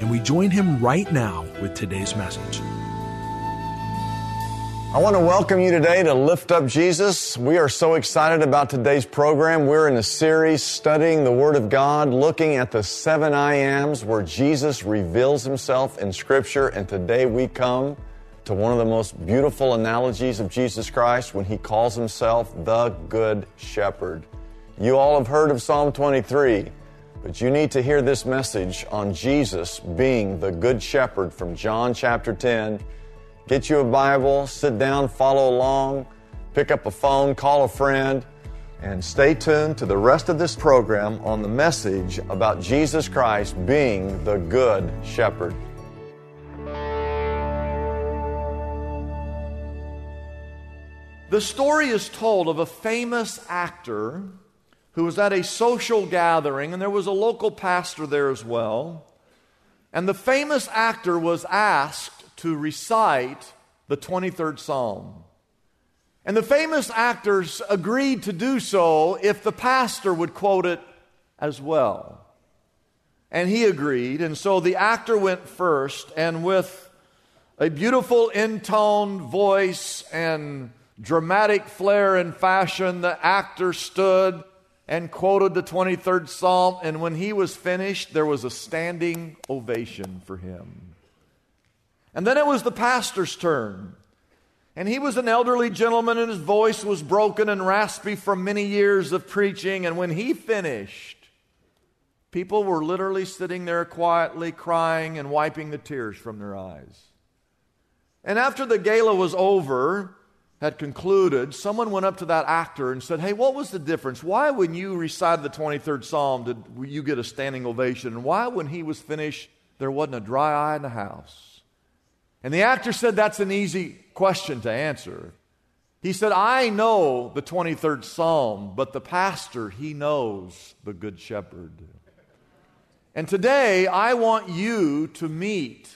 and we join him right now with today's message. I want to welcome you today to Lift Up Jesus. We are so excited about today's program. We're in a series studying the Word of God, looking at the seven I ams where Jesus reveals himself in Scripture. And today we come to one of the most beautiful analogies of Jesus Christ when he calls himself the Good Shepherd. You all have heard of Psalm 23, but you need to hear this message on Jesus being the Good Shepherd from John chapter 10 Get you a Bible, sit down, follow along, pick up a phone, call a friend, and stay tuned to the rest of this program on the message about Jesus Christ being the Good Shepherd. The story is told of a famous actor who was at a social gathering, and there was a local pastor there as well. And the famous actor was asked to recite the 23rd Psalm. And the famous actors agreed to do so if the pastor would quote it as well. And he agreed, and so the actor went first, and with a beautiful intoned voice and dramatic flair and fashion, the actor stood and quoted the 23rd Psalm. And when he was finished, there was a standing ovation for him. And then it was the pastor's turn. And he was an elderly gentleman, and his voice was broken and raspy from many years of preaching. And when he finished, people were literally sitting there quietly crying and wiping the tears from their eyes. And after the gala was over, had concluded, someone went up to that actor and said, Hey, what was the difference? Why, when you recited the 23rd Psalm, did you get a standing ovation? And why, when he was finished, there wasn't a dry eye in the house? And the actor said that's an easy question to answer. He said, I know the 23rd Psalm, but the pastor, he knows the Good Shepherd. And today, I want you to meet,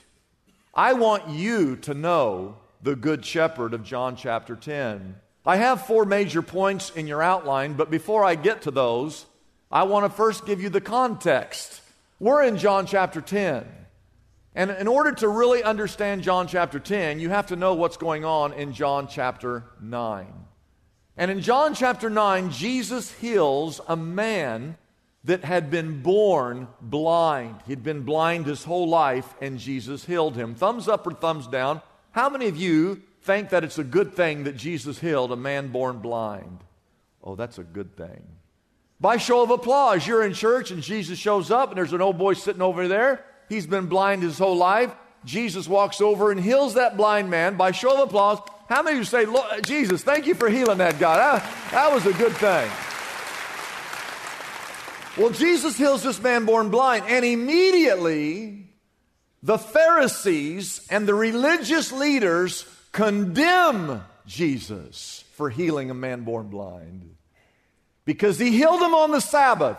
I want you to know the Good Shepherd of John chapter 10. I have four major points in your outline, but before I get to those, I want to first give you the context. We're in John chapter 10. And in order to really understand John chapter 10, you have to know what's going on in John chapter 9. And in John chapter 9, Jesus heals a man that had been born blind. He'd been blind his whole life, and Jesus healed him. Thumbs up or thumbs down. How many of you think that it's a good thing that Jesus healed a man born blind? Oh, that's a good thing. By show of applause, you're in church and Jesus shows up, and there's an old boy sitting over there He's been blind his whole life. Jesus walks over and heals that blind man by show of applause. How many of you say, Jesus, thank you for healing that guy? That, that was a good thing. Well, Jesus heals this man born blind, and immediately the Pharisees and the religious leaders condemn Jesus for healing a man born blind because he healed him on the Sabbath.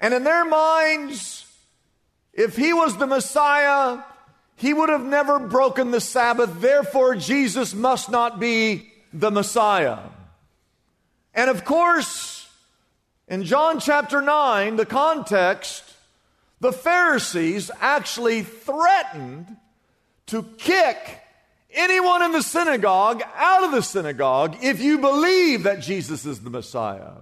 And in their minds, if he was the Messiah, he would have never broken the Sabbath. Therefore, Jesus must not be the Messiah. And of course, in John chapter 9, the context, the Pharisees actually threatened to kick anyone in the synagogue out of the synagogue if you believe that Jesus is the Messiah.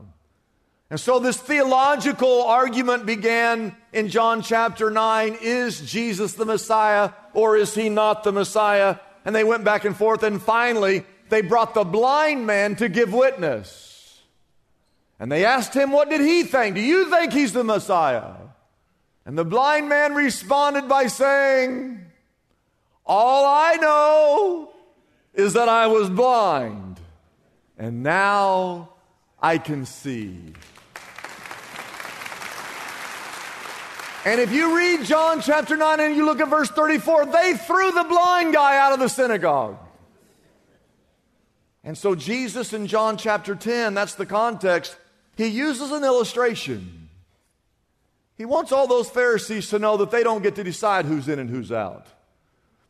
And so this theological argument began in John chapter 9 is Jesus the Messiah or is he not the Messiah? And they went back and forth, and finally, they brought the blind man to give witness. And they asked him, What did he think? Do you think he's the Messiah? And the blind man responded by saying, All I know is that I was blind, and now I can see. And if you read John chapter 9 and you look at verse 34, they threw the blind guy out of the synagogue. And so, Jesus in John chapter 10, that's the context, he uses an illustration. He wants all those Pharisees to know that they don't get to decide who's in and who's out.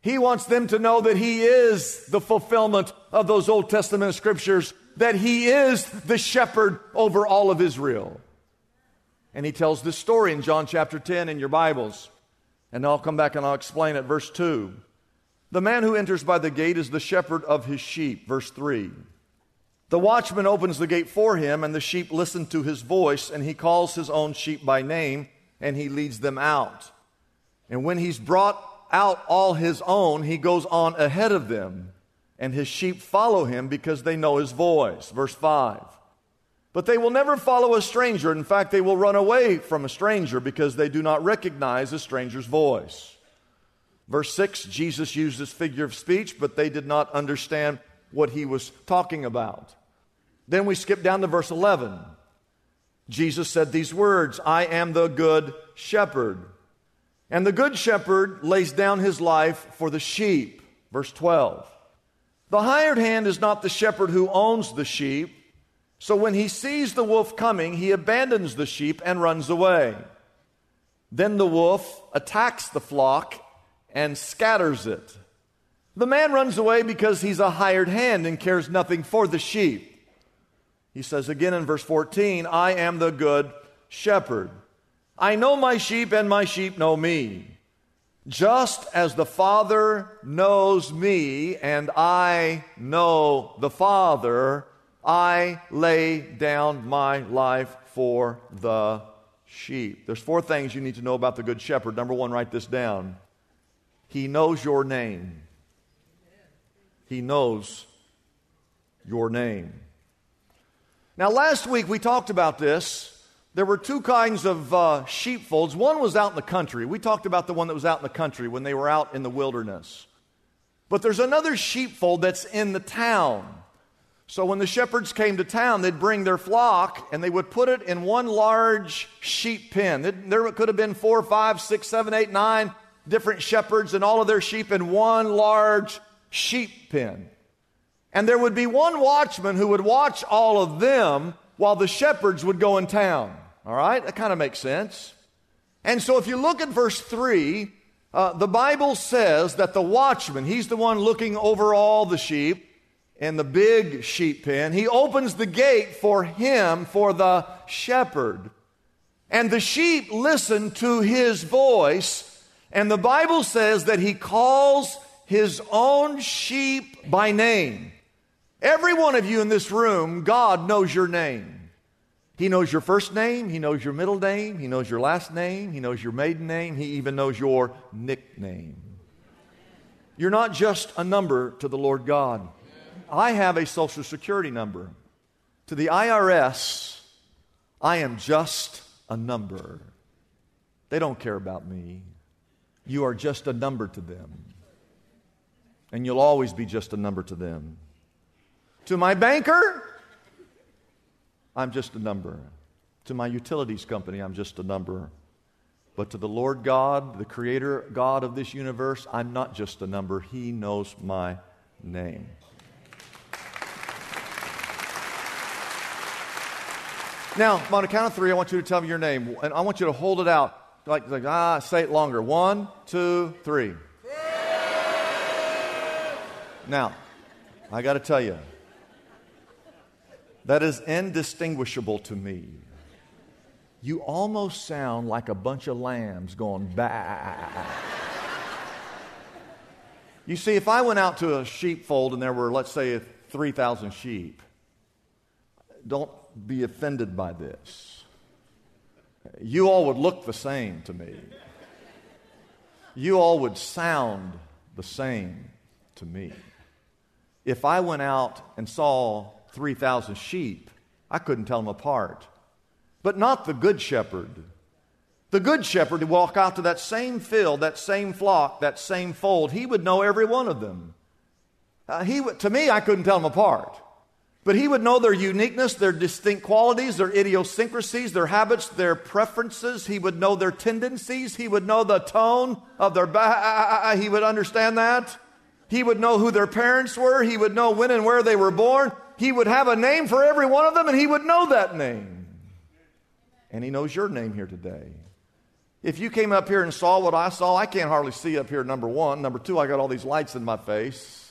He wants them to know that he is the fulfillment of those Old Testament scriptures, that he is the shepherd over all of Israel. And he tells this story in John chapter 10 in your Bibles. And I'll come back and I'll explain it. Verse 2. The man who enters by the gate is the shepherd of his sheep. Verse 3. The watchman opens the gate for him, and the sheep listen to his voice, and he calls his own sheep by name, and he leads them out. And when he's brought out all his own, he goes on ahead of them, and his sheep follow him because they know his voice. Verse 5. But they will never follow a stranger. In fact, they will run away from a stranger because they do not recognize a stranger's voice. Verse 6 Jesus used this figure of speech, but they did not understand what he was talking about. Then we skip down to verse 11. Jesus said these words I am the good shepherd. And the good shepherd lays down his life for the sheep. Verse 12. The hired hand is not the shepherd who owns the sheep so when he sees the wolf coming, he abandons the sheep and runs away. Then the wolf attacks the flock and scatters it. The man runs away because he's a hired hand and cares nothing for the sheep. He says again in verse 14, I am the good shepherd. I know my sheep and my sheep know me. Just as the Father knows me and I know the Father, I lay down my life for the sheep. There's four things you need to know about the Good Shepherd. Number one, write this down. He knows your name. He knows your name. Now, last week we talked about this. There were two kinds of uh, sheepfolds. One was out in the country. We talked about the one that was out in the country when they were out in the wilderness. But there's another sheepfold that's in the town. So when the shepherds came to town, they'd bring their flock and they would put it in one large sheep pen. There could have been four, five, six, seven, eight, nine different shepherds and all of their sheep in one large sheep pen. And there would be one watchman who would watch all of them while the shepherds would go in town. All right? That kind of makes sense. And so if you look at verse 3, uh, the Bible says that the watchman, he's the one looking over all the sheep, in the big sheep pen, he opens the gate for him, for the shepherd. And the sheep listen to his voice. And the Bible says that he calls his own sheep by name. Every one of you in this room, God knows your name. He knows your first name, He knows your middle name, He knows your last name, He knows your maiden name, He even knows your nickname. You're not just a number to the Lord God. I have a Social Security number. To the IRS, I am just a number. They don't care about me. You are just a number to them. And you'll always be just a number to them. To my banker, I'm just a number. To my utilities company, I'm just a number. But to the Lord God, the Creator God of this universe, I'm not just a number. He knows my name. Now, on a count of three, I want you to tell me your name, and I want you to hold it out. Like, like ah, say it longer. One, two, three. Now, I got to tell you, that is indistinguishable to me. You almost sound like a bunch of lambs going bah. You see, if I went out to a sheepfold and there were, let's say, 3,000 sheep, don't be offended by this. You all would look the same to me. You all would sound the same to me. If I went out and saw 3,000 sheep, I couldn't tell them apart. But not the good shepherd. The good shepherd would walk out to that same field, that same flock, that same fold. He would know every one of them. Uh, he to me, I couldn't tell them apart. But he would know their uniqueness, their distinct qualities, their idiosyncrasies, their habits, their preferences. He would know their tendencies. He would know the tone of their back. Ah, ah, ah, he would understand that. He would know who their parents were. He would know when and where they were born. He would have a name for every one of them, and he would know that name. And he knows your name here today. If you came up here and saw what I saw, I can't hardly see up here, number one. Number two, I got all these lights in my face.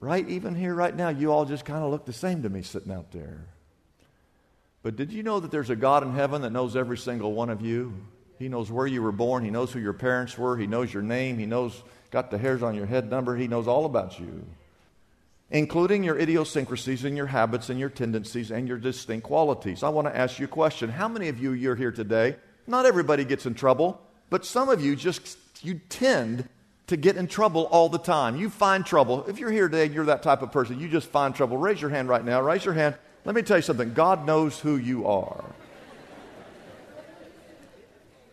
Right? Even here, right now, you all just kind of look the same to me sitting out there. But did you know that there's a God in heaven that knows every single one of you? He knows where you were born. He knows who your parents were. He knows your name. He knows, got the hairs on your head number. He knows all about you, including your idiosyncrasies and your habits and your tendencies and your distinct qualities. I want to ask you a question. How many of you, you're here today, not everybody gets in trouble, but some of you just, you tend to get in trouble all the time. You find trouble. If you're here today, you're that type of person, you just find trouble. Raise your hand right now. Raise your hand. Let me tell you something God knows who you are.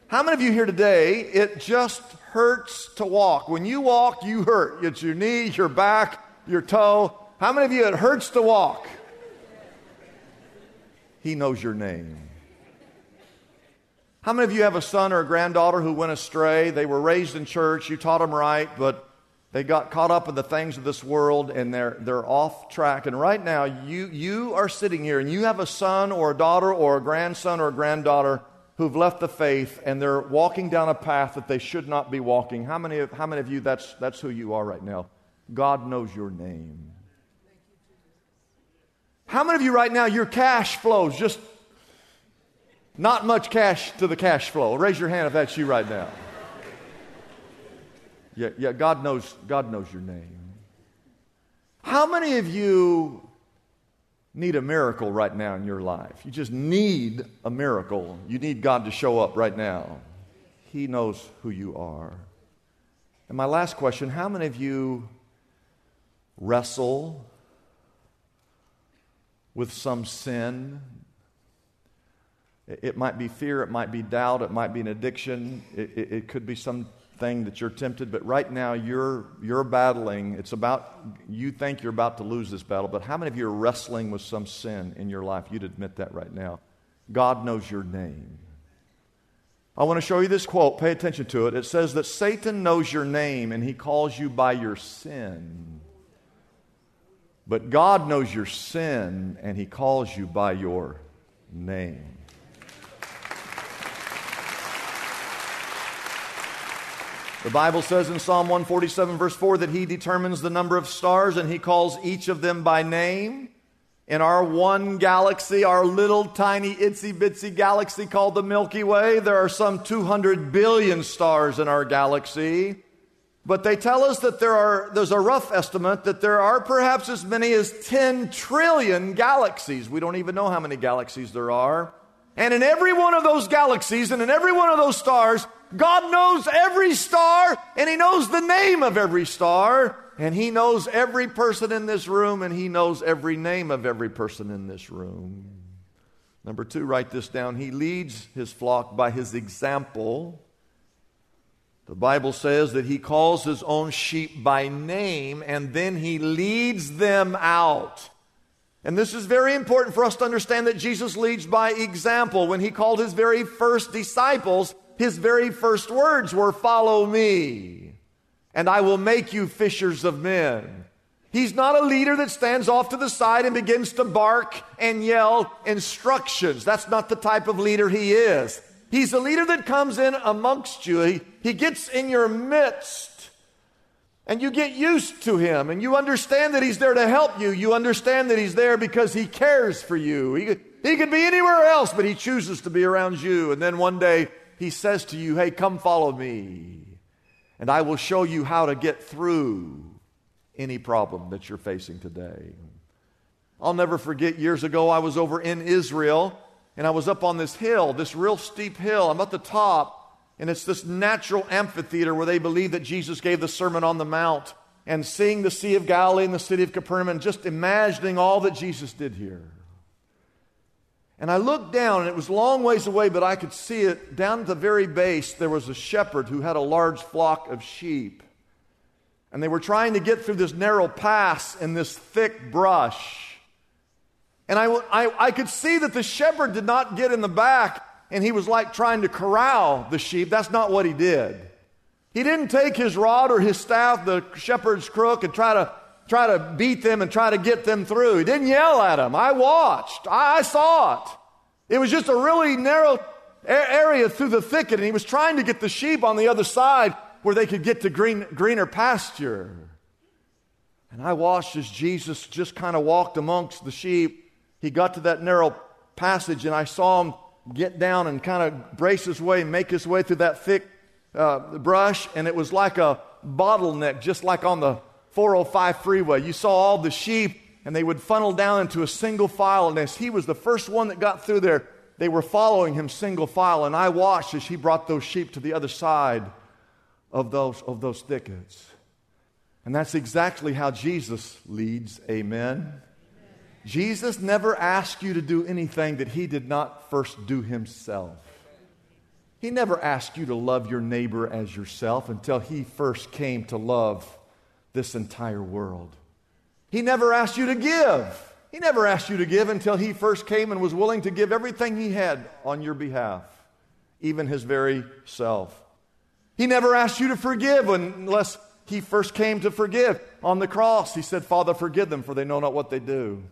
How many of you here today, it just hurts to walk? When you walk, you hurt. It's your knee, your back, your toe. How many of you, it hurts to walk? He knows your name. How many of you have a son or a granddaughter who went astray? They were raised in church, you taught them right, but they got caught up in the things of this world and they're, they're off track. And right now, you, you are sitting here and you have a son or a daughter or a grandson or a granddaughter who've left the faith and they're walking down a path that they should not be walking. How many of, how many of you, that's, that's who you are right now? God knows your name. How many of you right now, your cash flows just not much cash to the cash flow. Raise your hand if that's you right now. Yeah, yeah, God knows, God knows your name. How many of you need a miracle right now in your life? You just need a miracle. You need God to show up right now. He knows who you are. And my last question how many of you wrestle with some sin it might be fear, it might be doubt, it might be an addiction, it, it, it, could be something that you're tempted, but right now you're, you're battling. It's about, you think you're about to lose this battle, but how many of you are wrestling with some sin in your life? You'd admit that right now. God knows your name. I want to show you this quote. Pay attention to it. It says that Satan knows your name and he calls you by your sin. But God knows your sin and he calls you by your name. The Bible says in Psalm 147, verse 4, that He determines the number of stars and He calls each of them by name. In our one galaxy, our little tiny itsy bitsy galaxy called the Milky Way, there are some 200 billion stars in our galaxy. But they tell us that there are, there's a rough estimate that there are perhaps as many as 10 trillion galaxies. We don't even know how many galaxies there are. And in every one of those galaxies and in every one of those stars, God knows every star and He knows the name of every star. And He knows every person in this room and He knows every name of every person in this room. Number two, write this down. He leads His flock by His example. The Bible says that He calls His own sheep by name and then He leads them out. And this is very important for us to understand that Jesus leads by example. When He called His very first disciples, his very first words were, Follow me, and I will make you fishers of men. He's not a leader that stands off to the side and begins to bark and yell instructions. That's not the type of leader he is. He's the leader that comes in amongst you. He, he gets in your midst and you get used to him and you understand that he's there to help you. You understand that he's there because he cares for you. He, he could be anywhere else, but he chooses to be around you. And then one day he says to you, Hey, come follow me. and I will show you how to get through any problem that you're facing today. I'll never forget years ago, I was over in Israel and I was up on this hill, this real steep hill. I'm at the top, and it's this natural amphitheater where they believe that Jesus gave the Sermon on the Mount and seeing the Sea of Galilee and the city of Capernaum just imagining all that Jesus did here. And I looked down, and it was long ways away, but I could see it. Down at the very base, there was a shepherd who had a large flock of sheep. And they were trying to get through this narrow pass in this thick brush. And I, I, I could see that the shepherd did not get in the back and he was like trying to corral the sheep. That's not what he did. He didn't take his rod or his staff, the shepherd's crook, and try to try to beat them and try to get them through. He didn't yell at them. I watched. I, saw it. It was just a really narrow area through the thicket, and he was trying to get the sheep on the other side where they could get to green, greener pasture. And I watched as Jesus just kind of walked amongst the sheep he got to that narrow passage, and I saw him get down and kind of brace his way make his way through that thick uh, brush, and it was like a bottleneck, just like on the 405 freeway. You saw all the sheep, and they would funnel down into a single file, and as he was the first one that got through there, they were following him single file, and I watched as he brought those sheep to the other side of those, of those thickets. And that's exactly how Jesus leads. Amen. Jesus never asked you to do anything that he did not first do himself. He never asked you to love your neighbor as yourself until he first came to love this entire world. He never asked you to give. He never asked you to give until he first came and was willing to give everything he had on your behalf, even his very self. He never asked you to forgive unless he first came to forgive. On the cross, he said, Father, forgive them, for they know not what they do.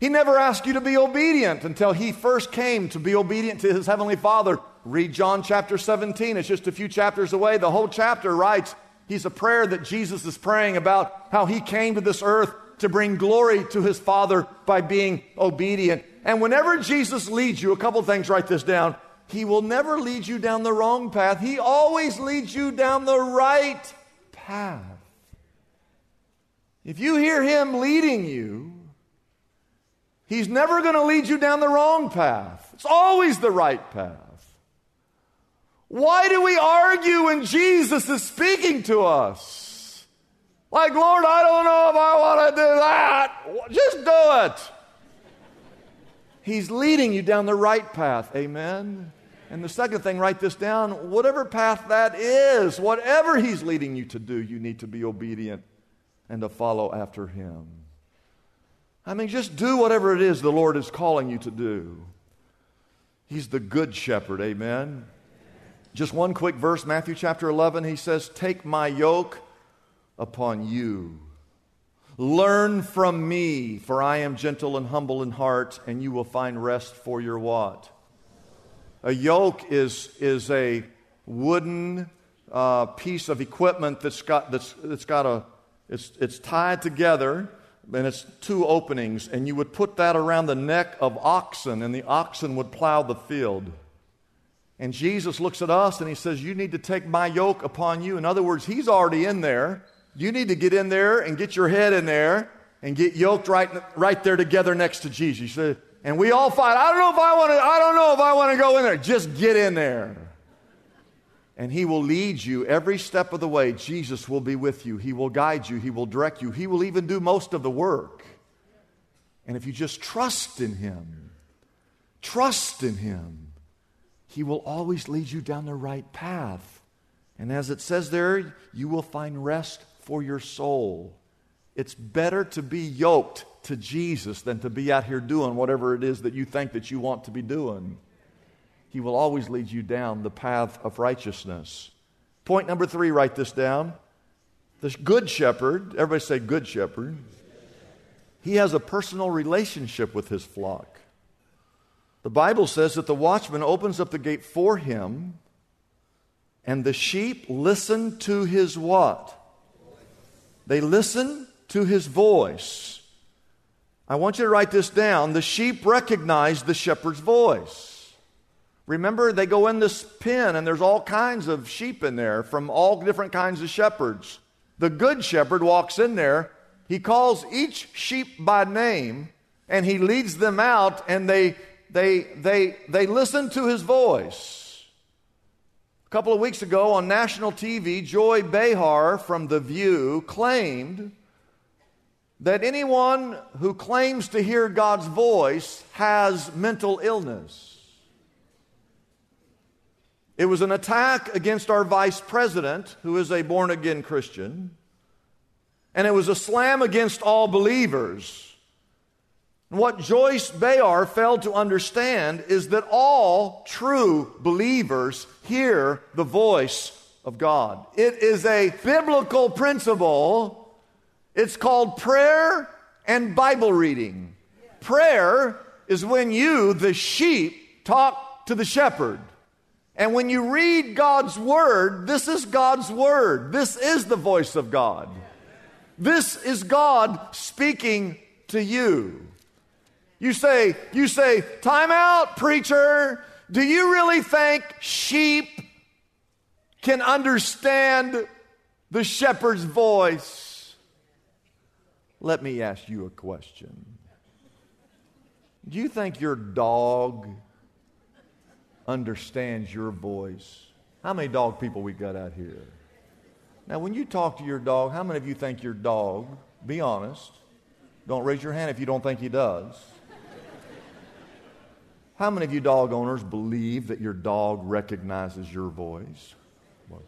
He never asked you to be obedient until he first came to be obedient to his heavenly Father. Read John chapter 17. It's just a few chapters away. The whole chapter writes, he's a prayer that Jesus is praying about how he came to this earth to bring glory to his Father by being obedient. And whenever Jesus leads you, a couple things, write this down. He will never lead you down the wrong path. He always leads you down the right path. If you hear him leading you, He's never going to lead you down the wrong path. It's always the right path. Why do we argue when Jesus is speaking to us? Like, Lord, I don't know if I want to do that. Just do it. He's leading you down the right path. Amen. And the second thing, write this down. Whatever path that is, whatever He's leading you to do, you need to be obedient and to follow after Him. I mean, just do whatever it is the Lord is calling you to do. He's the good shepherd, amen. Just one quick verse, Matthew chapter 11, he says, Take my yoke upon you. Learn from me, for I am gentle and humble in heart, and you will find rest for your what? A yoke is, is a wooden uh, piece of equipment that's got, that's, that's got a, it's, it's tied together and it's two openings, and you would put that around the neck of oxen, and the oxen would plow the field. And Jesus looks at us and he says, You need to take my yoke upon you. In other words, he's already in there. You need to get in there and get your head in there and get yoked right, right there together next to Jesus. And we all fight. I don't know if I want to, I don't know if I want to go in there. Just get in there and He will lead you every step of the way. Jesus will be with you. He will guide you. He will direct you. He will even do most of the work. And if you just trust in Him, trust in Him, He will always lead you down the right path. And as it says there, you will find rest for your soul. It's better to be yoked to Jesus than to be out here doing whatever it is that you think that you want to be doing. He will always lead you down the path of righteousness. Point number three, write this down. The good shepherd, everybody say good shepherd, he has a personal relationship with his flock. The Bible says that the watchman opens up the gate for him, and the sheep listen to his what? They listen to his voice. I want you to write this down. The sheep recognize the shepherd's voice. Remember, they go in this pen, and there's all kinds of sheep in there from all different kinds of shepherds. The good shepherd walks in there, he calls each sheep by name, and he leads them out, and they, they, they, they listen to his voice. A couple of weeks ago on national TV, Joy Behar from The View claimed that anyone who claims to hear God's voice has mental illness. It was an attack against our vice president, who is a born again Christian, and it was a slam against all believers. And what Joyce Behar failed to understand is that all true believers hear the voice of God. It is a biblical principle. It's called prayer and Bible reading. Prayer is when you, the sheep, talk to the shepherd. And when you read God's word, this is God's word. This is the voice of God. This is God speaking to you. You say, you say, time out, preacher. Do you really think sheep can understand the shepherd's voice? Let me ask you a question. Do you think your dog understands your voice. How many dog people we got out here? Now, when you talk to your dog, how many of you think your dog, be honest, don't raise your hand if you don't think he does. How many of you dog owners believe that your dog recognizes your voice? Well,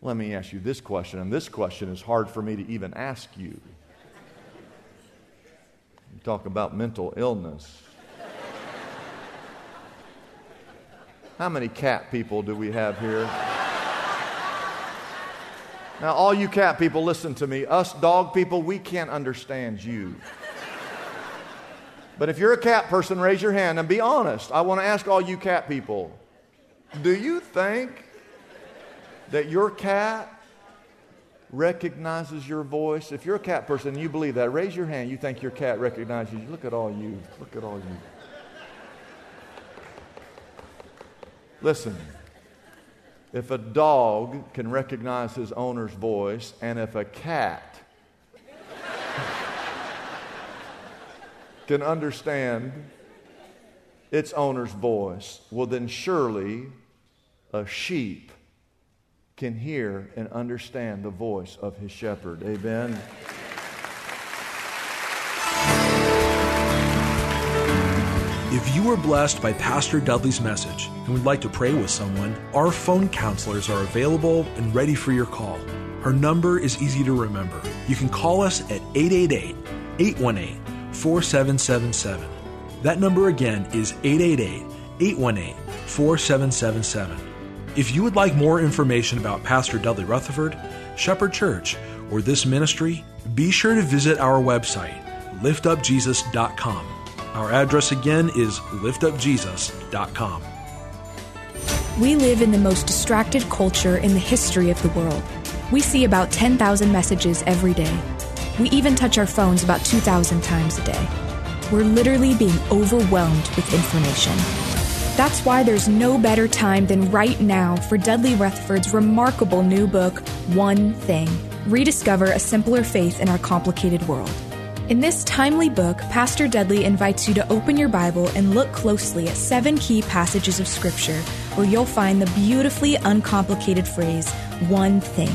let me ask you this question, and this question is hard for me to even ask you. You talk about mental illness. How many cat people do we have here? Now, all you cat people, listen to me. Us dog people, we can't understand you. But if you're a cat person, raise your hand and be honest. I want to ask all you cat people do you think that your cat recognizes your voice? If you're a cat person and you believe that, raise your hand. You think your cat recognizes you. Look at all you. Look at all you. Listen, if a dog can recognize his owner's voice, and if a cat can understand its owner's voice, well, then surely a sheep can hear and understand the voice of his shepherd. Amen. If you were blessed by Pastor Dudley's message and would like to pray with someone, our phone counselors are available and ready for your call. Her number is easy to remember. You can call us at 888 818 4777. That number again is 888 818 4777. If you would like more information about Pastor Dudley Rutherford, Shepherd Church, or this ministry, be sure to visit our website, liftupjesus.com. Our address again is liftupjesus.com. We live in the most distracted culture in the history of the world. We see about 10,000 messages every day. We even touch our phones about 2,000 times a day. We're literally being overwhelmed with information. That's why there's no better time than right now for Dudley Rutherford's remarkable new book, One Thing Rediscover a Simpler Faith in Our Complicated World. In this timely book, Pastor Dudley invites you to open your Bible and look closely at seven key passages of Scripture where you'll find the beautifully uncomplicated phrase, one thing.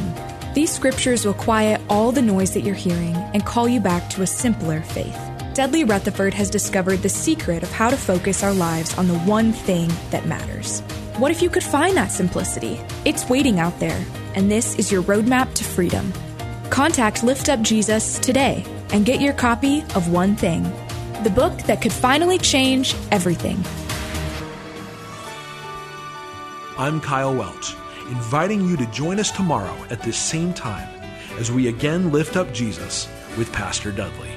These scriptures will quiet all the noise that you're hearing and call you back to a simpler faith. Dudley Rutherford has discovered the secret of how to focus our lives on the one thing that matters. What if you could find that simplicity? It's waiting out there, and this is your roadmap to freedom. Contact Lift Up Jesus today and get your copy of One Thing, the book that could finally change everything. I'm Kyle Welch, inviting you to join us tomorrow at this same time as we again lift up Jesus with Pastor Dudley.